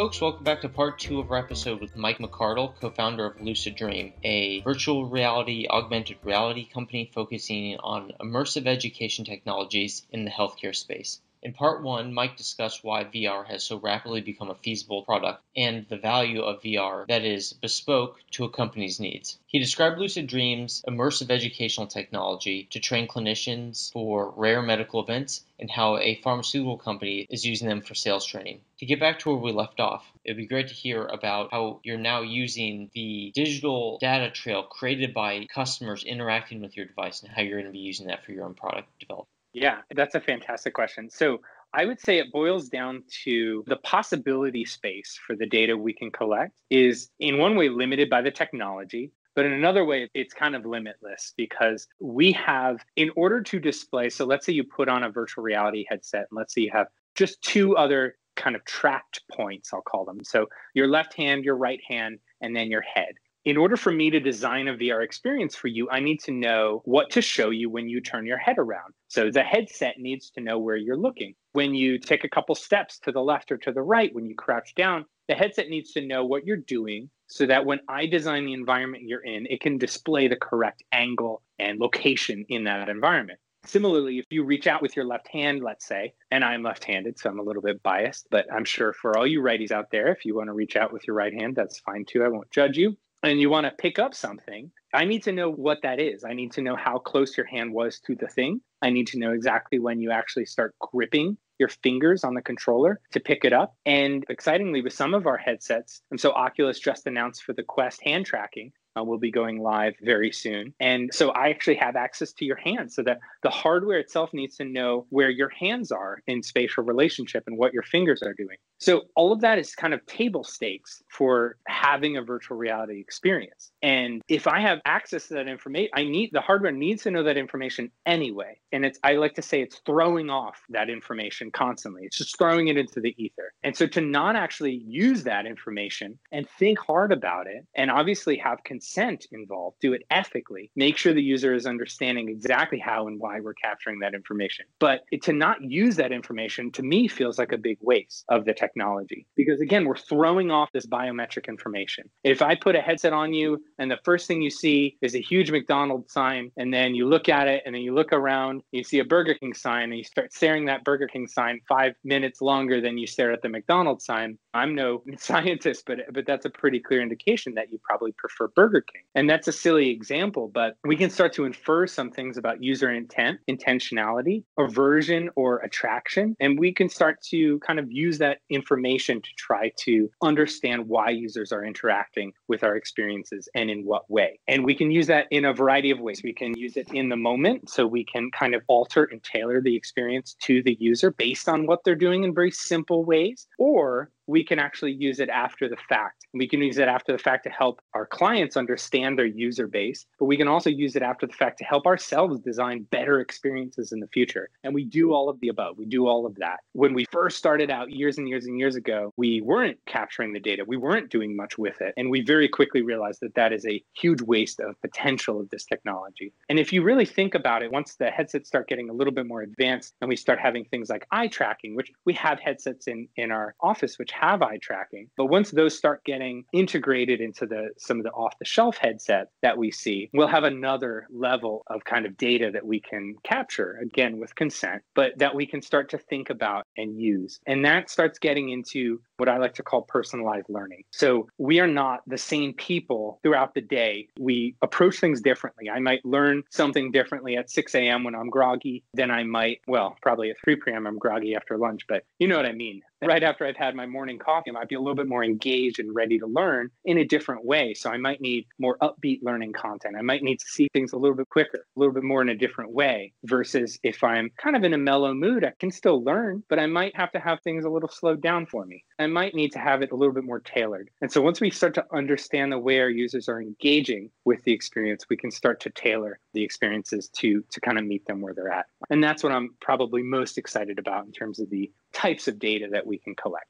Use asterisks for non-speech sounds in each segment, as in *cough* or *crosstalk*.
Folks, welcome back to part two of our episode with Mike McCardle, co-founder of Lucid Dream, a virtual reality, augmented reality company focusing on immersive education technologies in the healthcare space. In part one, Mike discussed why VR has so rapidly become a feasible product and the value of VR that is bespoke to a company's needs. He described Lucid Dream's immersive educational technology to train clinicians for rare medical events and how a pharmaceutical company is using them for sales training. To get back to where we left off, it would be great to hear about how you're now using the digital data trail created by customers interacting with your device and how you're going to be using that for your own product development. Yeah, that's a fantastic question. So I would say it boils down to the possibility space for the data we can collect is in one way limited by the technology, but in another way, it's kind of limitless because we have, in order to display, so let's say you put on a virtual reality headset and let's say you have just two other kind of tracked points, I'll call them. So your left hand, your right hand, and then your head in order for me to design a VR experience for you, I need to know what to show you when you turn your head around. So the headset needs to know where you're looking. When you take a couple steps to the left or to the right, when you crouch down, the headset needs to know what you're doing so that when I design the environment you're in, it can display the correct angle and location in that environment. Similarly, if you reach out with your left hand, let's say, and I'm left handed, so I'm a little bit biased, but I'm sure for all you righties out there, if you want to reach out with your right hand, that's fine too. I won't judge you and you want to pick up something, I need to know what that is. I need to know how close your hand was to the thing. I need to know exactly when you actually start gripping your fingers on the controller to pick it up. And excitingly, with some of our headsets, and so Oculus just announced for the Quest hand tracking, uh, will be going live very soon. And so I actually have access to your hands so that the hardware itself needs to know where your hands are in spatial relationship and what your fingers are doing. So all of that is kind of table stakes for having a virtual reality experience. And if I have access to that information, I need the hardware needs to know that information anyway. And it's I like to say it's throwing off that information constantly. It's just throwing it into the ether. And so to not actually use that information and think hard about it and obviously have consent involved, do it ethically, make sure the user is understanding exactly how and why we're capturing that information. But to not use that information to me feels like a big waste of the technology. Because again, we're throwing off this biometric information. If I put a headset on you and the first thing you see is a huge McDonald's sign, and then you look at it and then you look around, you see a Burger King sign, and you start staring that Burger King sign five minutes longer than you stare at the McDonald's sign. I'm no *laughs* scientist, but but that's a pretty clear indication that you probably prefer Burger King. And that's a silly example, but we can start to infer some things about user intent, intentionality, aversion, or attraction. And we can start to kind of use that information to try to understand why users are interacting with our experiences and in what way. And we can use that in a variety of ways. We can use it in the moment, so we can kind of alter and tailor the experience to the user based on what they're doing in very simple ways. Or we can actually use it after the fact. We can use it after the fact to help our clients understand their user base, but we can also use it after the fact to help ourselves design better experiences in the future. And we do all of the above. We do all of that. When we first started out years and years and years ago, we weren't capturing the data. We weren't doing much with it. And we very quickly realized that that is a huge waste of potential of this technology. And if you really think about it, once the headsets start getting a little bit more advanced and we start having things like eye tracking, which we have headsets in in our office which have eye tracking. But once those start getting integrated into the some of the off the shelf headsets that we see, we'll have another level of kind of data that we can capture again with consent, but that we can start to think about and use. And that starts getting into what I like to call personalized learning. So we are not the same people throughout the day. We approach things differently. I might learn something differently at 6 a.m. when I'm groggy than I might, well, probably at 3 p.m. I'm groggy after lunch, but you know what I mean right after I've had my morning coffee, I might be a little bit more engaged and ready to learn in a different way. So I might need more upbeat learning content. I might need to see things a little bit quicker, a little bit more in a different way versus if I'm kind of in a mellow mood, I can still learn, but I might have to have things a little slowed down for me. I might need to have it a little bit more tailored. And so once we start to understand the way our users are engaging with the experience, we can start to tailor the experiences to to kind of meet them where they're at. And that's what I'm probably most excited about in terms of the types of data that we can collect.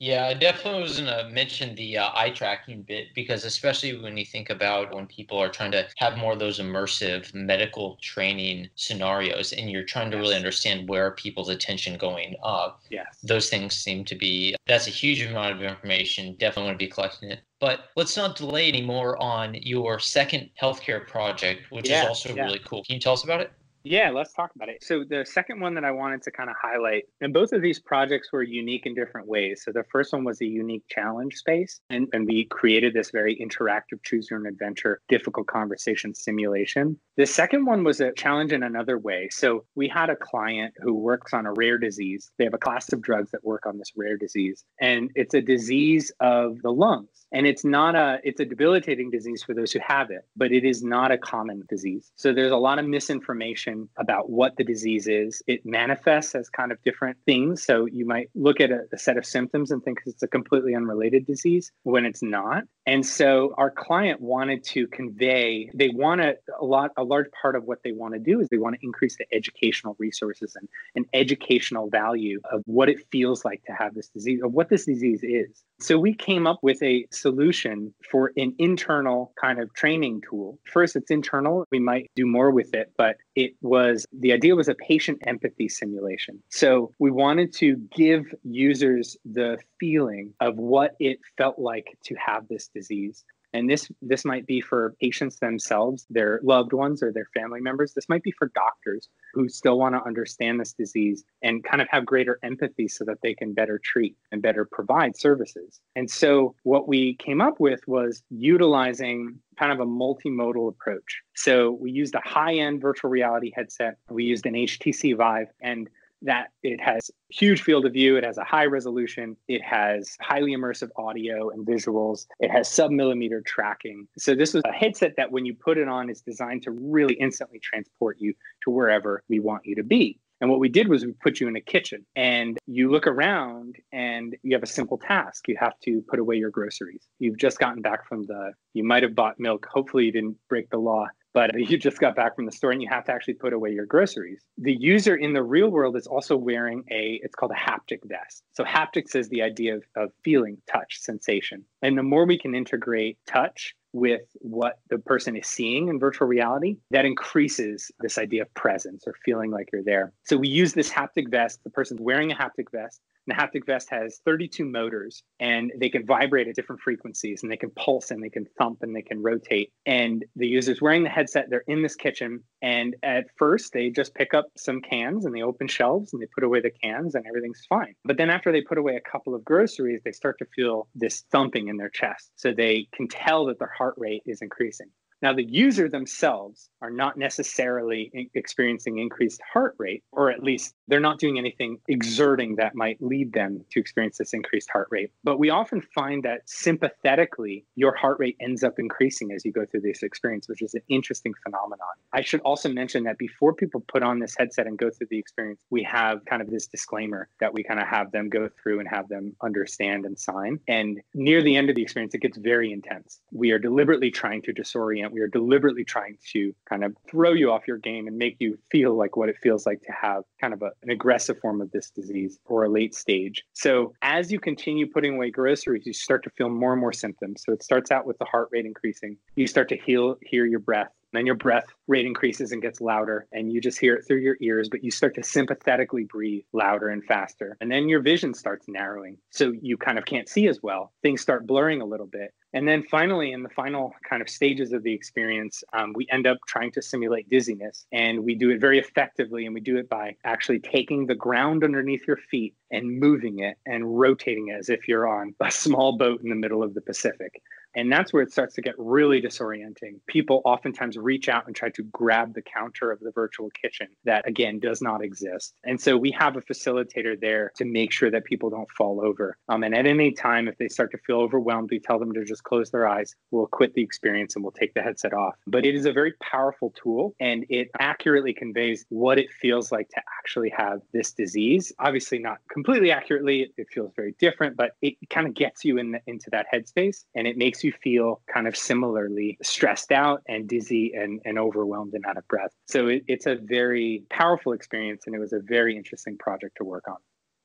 Yeah, I definitely was going to mention the uh, eye tracking bit because, especially when you think about when people are trying to have more of those immersive medical training scenarios and you're trying to yes. really understand where people's attention going, up, yes. those things seem to be that's a huge amount of information. Definitely want to be collecting it. But let's not delay anymore on your second healthcare project, which yeah, is also yeah. really cool. Can you tell us about it? Yeah, let's talk about it. So, the second one that I wanted to kind of highlight, and both of these projects were unique in different ways. So, the first one was a unique challenge space, and, and we created this very interactive choose your own adventure, difficult conversation simulation. The second one was a challenge in another way. So, we had a client who works on a rare disease. They have a class of drugs that work on this rare disease, and it's a disease of the lungs. And it's not a, it's a debilitating disease for those who have it, but it is not a common disease. So, there's a lot of misinformation information about what the disease is. It manifests as kind of different things. So you might look at a, a set of symptoms and think it's a completely unrelated disease when it's not. And so our client wanted to convey, they want to, a lot, a large part of what they want to do is they want to increase the educational resources and, and educational value of what it feels like to have this disease, of what this disease is. So we came up with a solution for an internal kind of training tool. First, it's internal. We might do more with it, but it was the idea was a patient empathy simulation. So we wanted to give users the feeling of what it felt like to have this disease and this this might be for patients themselves their loved ones or their family members. This might be for doctors who still want to understand this disease and kind of have greater empathy so that they can better treat and better provide services. And so what we came up with was utilizing kind of a multimodal approach. So we used a high-end virtual reality headset we used an htc vive and that it has huge field of view, it has a high resolution, it has highly immersive audio and visuals, it has sub millimeter tracking. So this was a headset that when you put it on is designed to really instantly transport you to wherever we want you to be. And what we did was we put you in a kitchen and you look around and you have a simple task. You have to put away your groceries. You've just gotten back from the, you might have bought milk. Hopefully you didn't break the law but *laughs* you just got back from the store and you have to actually put away your groceries. The user in the real world is also wearing a, it's called a haptic vest. So haptics is the idea of, of feeling, touch, sensation. And the more we can integrate touch with what the person is seeing in virtual reality, that increases this idea of presence or feeling like you're there. So we use this haptic vest. The person's wearing a haptic vest. The haptic vest has 32 motors and they can vibrate at different frequencies and they can pulse and they can thump and they can rotate. And the user's wearing the headset, they're in this kitchen. And at first, they just pick up some cans and they open shelves and they put away the cans and everything's fine. But then after they put away a couple of groceries, they start to feel this thumping in their chest. So they can tell that their heart rate is increasing. Now, the user themselves are not necessarily experiencing increased heart rate, or at least they're not doing anything exerting that might lead them to experience this increased heart rate. But we often find that sympathetically, your heart rate ends up increasing as you go through this experience, which is an interesting phenomenon. I should also mention that before people put on this headset and go through the experience, we have kind of this disclaimer that we kind of have them go through and have them understand and sign. And near the end of the experience, it gets very intense. We are deliberately trying to disorient we are deliberately trying to kind of throw you off your game and make you feel like what it feels like to have kind of a, an aggressive form of this disease or a late stage. So as you continue putting away groceries, you start to feel more and more symptoms. So it starts out with the heart rate increasing. You start to heal, hear your breath then your breath rate increases and gets louder, and you just hear it through your ears, but you start to sympathetically breathe louder and faster. And then your vision starts narrowing. So you kind of can't see as well. Things start blurring a little bit. And then finally, in the final kind of stages of the experience, um, we end up trying to simulate dizziness. And we do it very effectively. And we do it by actually taking the ground underneath your feet and moving it and rotating it as if you're on a small boat in the middle of the Pacific. And that's where it starts to get really disorienting. People oftentimes reach out and try to grab the counter of the virtual kitchen that, again, does not exist. And so we have a facilitator there to make sure that people don't fall over. Um, and at any time, if they start to feel overwhelmed, we tell them to just close their eyes. We'll quit the experience and we'll take the headset off. But it is a very powerful tool and it accurately conveys what it feels like to actually have this disease. Obviously, not completely accurately, it, feels very different, but it kind of gets you in the, into that headspace and it makes makes you feel kind of similarly stressed out and dizzy and, and overwhelmed and out of breath. So it, it's a very powerful experience and it was a very interesting project to work on.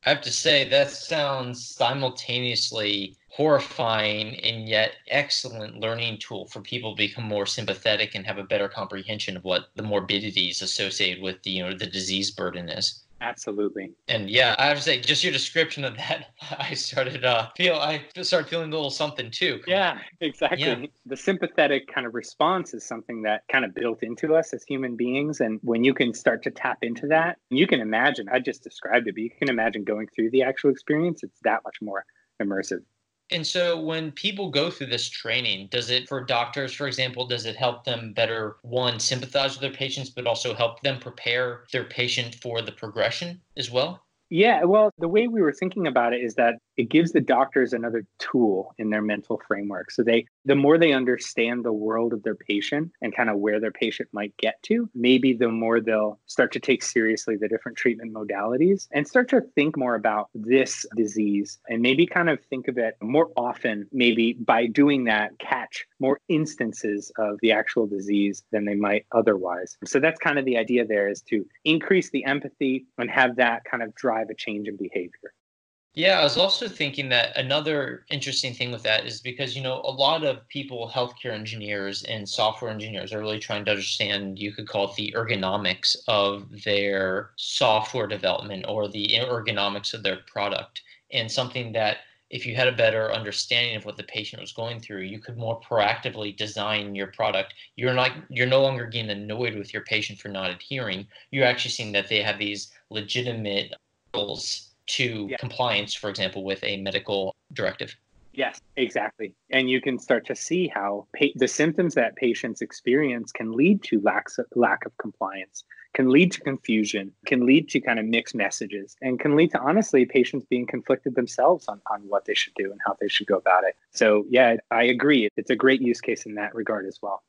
I have to say, that sounds simultaneously horrifying and yet excellent learning tool for people to become more sympathetic and have a better comprehension of what the morbidities associated with the, you know, the disease burden is. Absolutely. And yeah, I have to say, just your description of that, *laughs* I started uh feel I started feeling a little something too. Yeah, exactly. Yeah. The sympathetic kind of response is something that kind of built into us as human beings. And when you can start to tap into that, you can imagine, I just described it, but you can imagine going through the actual experience. It's that much more immersive. And so when people go through this training, does it for doctors, for example, does it help them better one sympathize with their patients, but also help them prepare their patient for the progression as well? Yeah, well, the way we were thinking about it is that it gives the doctors another tool in their mental framework. So they the more they understand the world of their patient and kind of where their patient might get to, maybe the more they'll start to take seriously the different treatment modalities and start to think more about this disease and maybe kind of think of it more often, maybe by doing that, catch more instances of the actual disease than they might otherwise. So that's kind of the idea there is to increase the empathy and have that kind of drive a change in behavior. Yeah, I was also thinking that another interesting thing with that is because, you know, a lot of people, healthcare engineers and software engineers, are really trying to understand, you could call it the ergonomics of their software development or the ergonomics of their product. And something that, if you had a better understanding of what the patient was going through, you could more proactively design your product. You're not, you're no longer getting annoyed with your patient for not adhering. You're actually seeing that they have these legitimate goals to yeah. compliance, for example, with a medical directive. Yes, exactly. And you can start to see how pa- the symptoms that patients experience can lead to lack of, lack of compliance, can lead to confusion, can lead to kind of mixed messages, and can lead to honestly patients being conflicted themselves on, on what they should do and how they should go about it. So, yeah, I agree. It's a great use case in that regard as well.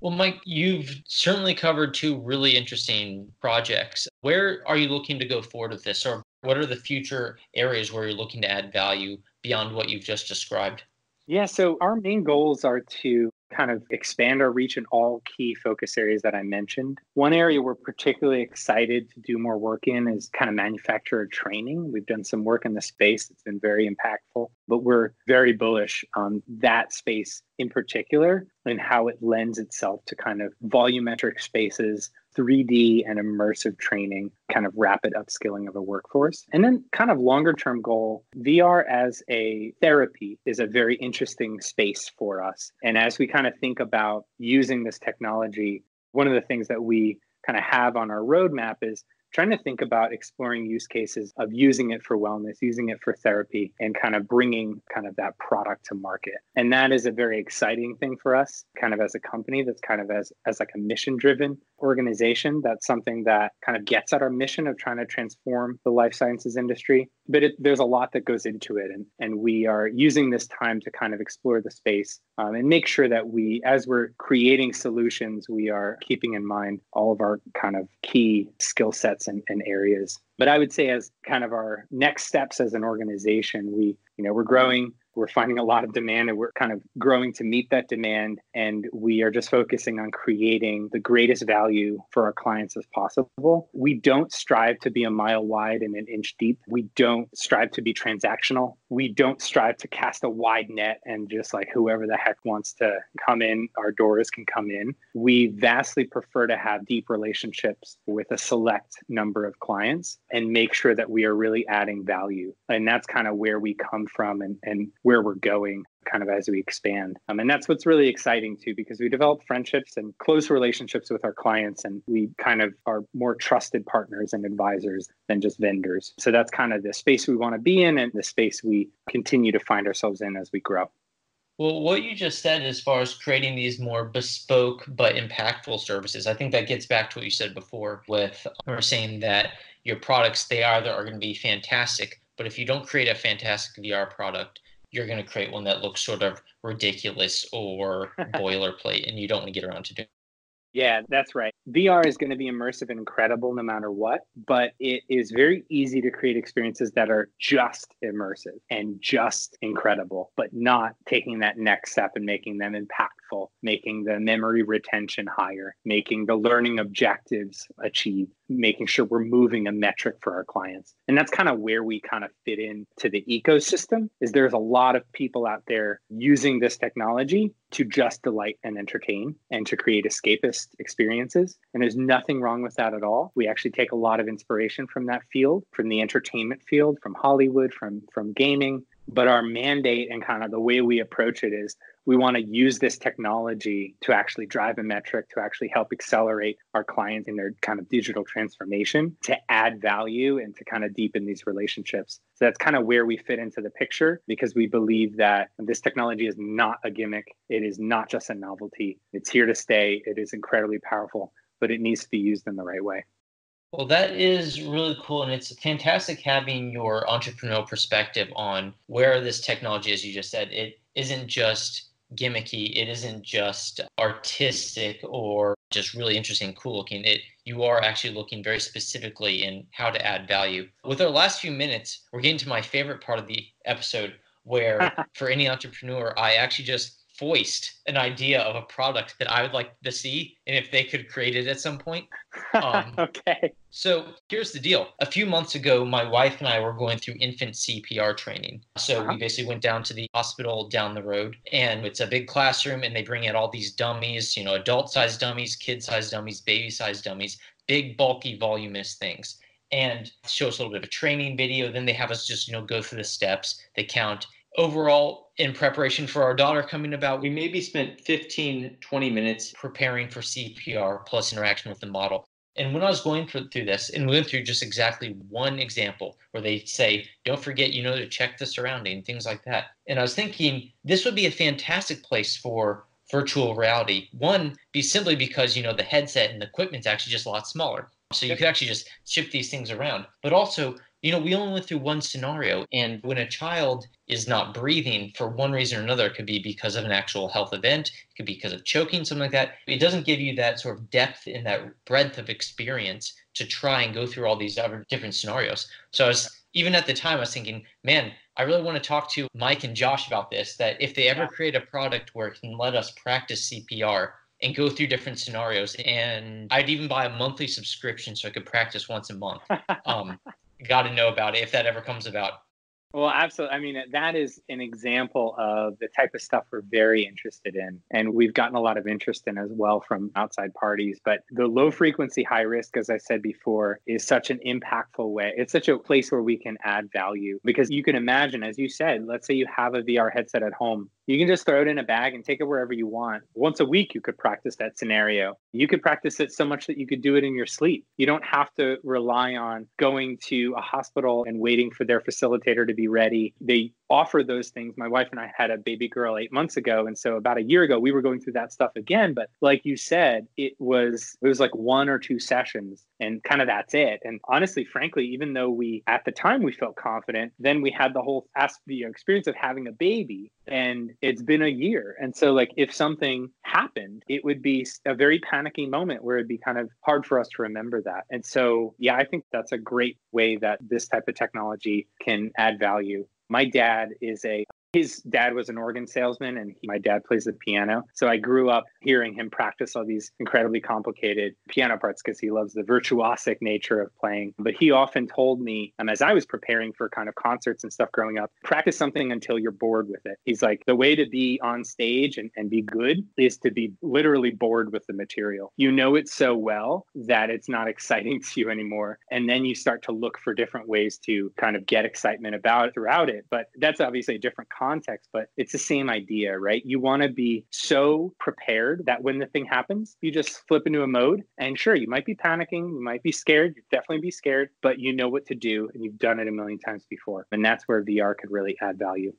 Well, Mike, you've certainly covered two really interesting projects. Where are you looking to go forward with this, or what are the future areas where you're looking to add value beyond what you've just described? Yeah, so our main goals are to kind of expand our reach in all key focus areas that I mentioned. One area we're particularly excited to do more work in is kind of manufacturer training. We've done some work in the space that's been very impactful, but we're very bullish on that space in particular and how it lends itself to kind of volumetric spaces 3D and immersive training, kind of rapid upskilling of a workforce. And then, kind of longer term goal, VR as a therapy is a very interesting space for us. And as we kind of think about using this technology, one of the things that we kind of have on our roadmap is trying to think about exploring use cases of using it for wellness, using it for therapy, and kind of bringing kind of that product to market. And that is a very exciting thing for us, kind of as a company that's kind of as, as like a mission driven organization. That's something that kind of gets at our mission of trying to transform the life sciences industry. But it, there's a lot that goes into it. And, and we are using this time to kind of explore the space um, and make sure that we, as we're creating solutions, we are keeping in mind all of our kind of key skill sets and, and areas. But I would say, as kind of our next steps as an organization, we, you know, we're growing we're finding a lot of demand and we're kind of growing to meet that demand. And we are just focusing on creating the greatest value for our clients as possible. We don't strive to be a mile wide and an inch deep. We don't strive to be transactional. We don't strive to cast a wide net and just like whoever the heck wants to come in, our doors can come in. We vastly prefer to have deep relationships with a select number of clients and make sure that we are really adding value. And that's kind of where we come from and, and where we're going kind of as we expand. Um, and that's what's really exciting too, because we develop friendships and close relationships with our clients, and we kind of are more trusted partners and advisors than just vendors. So that's kind of the space we want to be in and the space we continue to find ourselves in as we grow. Well, what you just said as far as creating these more bespoke but impactful services, I think that gets back to what you said before with or saying that your products, they either are going to be fantastic, but if you don't create a fantastic VR product, you're going to create one that looks sort of ridiculous or boilerplate, and you don't want to get around to doing. Yeah, that's right. VR is going to be immersive and incredible no matter what, but it is very easy to create experiences that are just immersive and just incredible, but not taking that next step and making them impactful making the memory retention higher, making the learning objectives achieved, making sure we're moving a metric for our clients. And that's kind of where we kind of fit into the ecosystem is there's a lot of people out there using this technology to just delight and entertain and to create escapist experiences. And there's nothing wrong with that at all. We actually take a lot of inspiration from that field, from the entertainment field, from Hollywood, from from gaming. But our mandate and kind of the way we approach it is we want to use this technology to actually drive a metric to actually help accelerate our clients in their kind of digital transformation to add value and to kind of deepen these relationships. So that's kind of where we fit into the picture because we believe that this technology is not a gimmick. It is not just a novelty. It's here to stay. It is incredibly powerful but it needs to be used in the right way. Well, that is really cool. And it's fantastic having your entrepreneurial perspective on where this technology, as you just said, it isn't just gimmicky. It isn't just artistic or just really interesting, cool looking. It you are actually looking very specifically in how to add value. With our last few minutes, we're getting to my favorite part of the episode where *laughs* for any entrepreneur, I actually just voiced an idea of a product that I would like to see and if they could create it at some point. Um, *laughs* okay. So here's the deal. A few months ago, my wife and I were going through infant CPR training. So uh-huh. we basically went down to the hospital down the road, and it's a big classroom, and they bring in all these dummies, you know, adult sized dummies, kid sized dummies, baby sized dummies, big, bulky, voluminous things. And show us a little bit of a training video. Then they have us just, you know, go through the steps. They count overall in preparation for our daughter coming about. We maybe spent 15 20 minutes preparing for cpr plus interaction with the model. And when i was going through this and we went through just exactly one example where they say don't forget you know to check the surrounding things like that. And i was thinking this would be a fantastic place for virtual reality. One be simply because you know the headset and the equipment's actually just a lot smaller so you could actually just shift these things around but also you know, we only went through one scenario. And when a child is not breathing for one reason or another, it could be because of an actual health event, it could be because of choking, something like that. It doesn't give you that sort of depth and that breadth of experience to try and go through all these other different scenarios. So I was even at the time I was thinking, man, I really want to talk to Mike and Josh about this. That if they ever create a product where it can let us practice CPR and go through different scenarios, and I'd even buy a monthly subscription so I could practice once a month. *laughs* Um, got to know about it if that ever comes about. Well, absolutely. I mean, that is an example of the type of stuff we're very interested in. And we've gotten a lot of interest in as well from outside parties. But the low frequency, high risk, as I said before, is such an impactful way. It's such a place where we can add value because you can imagine, as you said, let's say you have a VR headset at home you can just throw it in a bag and take it wherever you want. Once a week, you could practice that scenario. You could practice it so much that you could do it in your sleep. You don't have to rely on going to a hospital and waiting for their facilitator to be ready. They offer those things. My wife and I had a baby girl eight months ago. And so about a year ago, we were going through that stuff again. But like you said, it was it was like one or two sessions and kind of that's it. And honestly, frankly, even though we at the time we felt confident, then we had the whole the experience of having a baby and it's been a year. And so like if something happened, it would be a very panicky moment where it'd be kind of hard for us to remember that. And so yeah, I think that's a great way that this type of technology can add value my dad is a his dad was an organ salesman and he, my dad plays the piano. So I grew up hearing him practice all these incredibly complicated piano parts because he loves the virtuosic nature of playing. But he often told me, um, as I was preparing for kind of concerts and stuff growing up, practice something until you're bored with it. He's like, the way to be on stage and, and be good is to be literally bored with the material. You know it so well that it's not *laughs* exciting to you anymore. And then you start to look for different ways to kind of get excitement about it throughout it. But that's obviously a different context, but it's the same idea, right? You want to be so prepared that when the thing happens, you just flip into a mode. And sure, you might be panicking, you might be scared, you definitely be scared, but you know what to do and you've done it a million times before. And that's where VR could really add value.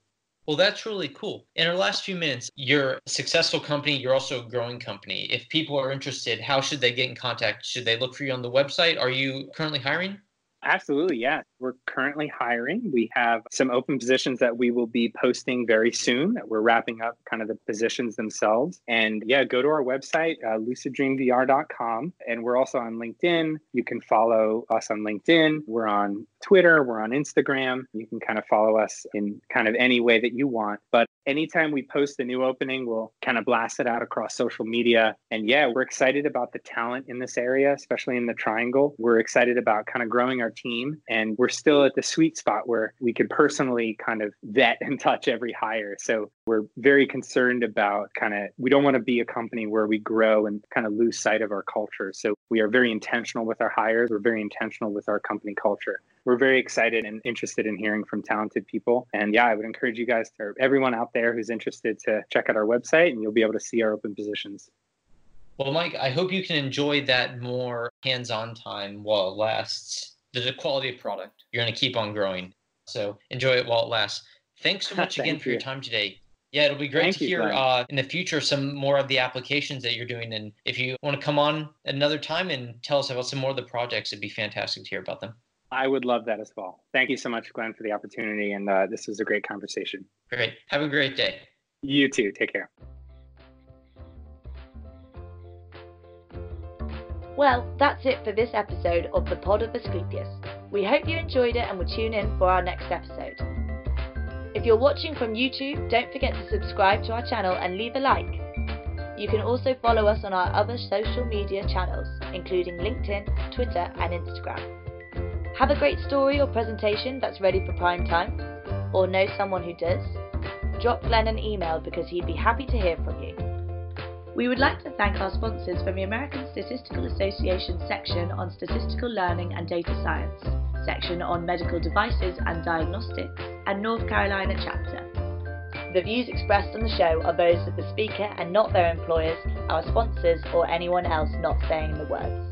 Well, that's really cool. In our last few minutes, you're a successful company, you're also a growing company. If people are interested, how should they get in contact? Should they look for you on the website? Are you currently hiring? Absolutely, yeah. We're currently hiring. We have some open positions that we will be posting very soon. That We're wrapping up kind of the positions themselves. And yeah, go to our website, uh, luciddreamvr.com. And we're also on LinkedIn. You can follow us on LinkedIn. We're on Twitter. We're on Instagram. You can kind of follow us in kind of any way that you want. But anytime we post a new opening, we'll kind of blast it out across social media. And yeah, we're excited about the talent in this area, especially in the triangle. We're excited about kind of growing our team. And we're still at the sweet spot where we can personally kind of vet and touch every hire. So we're very concerned about kind of, we don't want to be a company where we grow and kind of lose sight of our culture. So we are very intentional with our hires. We're very intentional with our company culture we're very excited and interested in hearing from talented people. And yeah, I would encourage you guys to everyone out there who's interested to check out our website and you'll be able to see our open positions. Well, Mike, I hope you can enjoy that more hands-on time while it lasts. The quality of product. You're going to keep on growing. So enjoy it while it lasts. Thanks so *laughs* much again for your time today. Yeah, it'll be great Thank to hear uh, in the future some more of the applications that you're doing. And if you want to come on another time and tell us about some more of the projects, it'd be fantastic to hear about them. I would love that as well. Thank you so much, Glenn, for the opportunity. And uh, this was a great conversation. Great. Have a great day. You too. Take care. Well, that's it for this episode of the Pod of Asclepius. We hope you enjoyed it and will tune in for our next episode. If you're watching from YouTube, don't forget to subscribe to our channel and leave a like. You can also follow us on our other social media channels, including LinkedIn, Twitter, and Instagram. Have a great story or presentation that's ready for prime time? Or know someone who does? Drop Glenn an email because he'd be happy to hear from you. We would like to thank our sponsors from the American Statistical Association section on Statistical Learning and Data Science, section on Medical Devices and Diagnostics, and North Carolina chapter. The views expressed on the show are those of the speaker and not their employers, our sponsors, or anyone else not saying the words.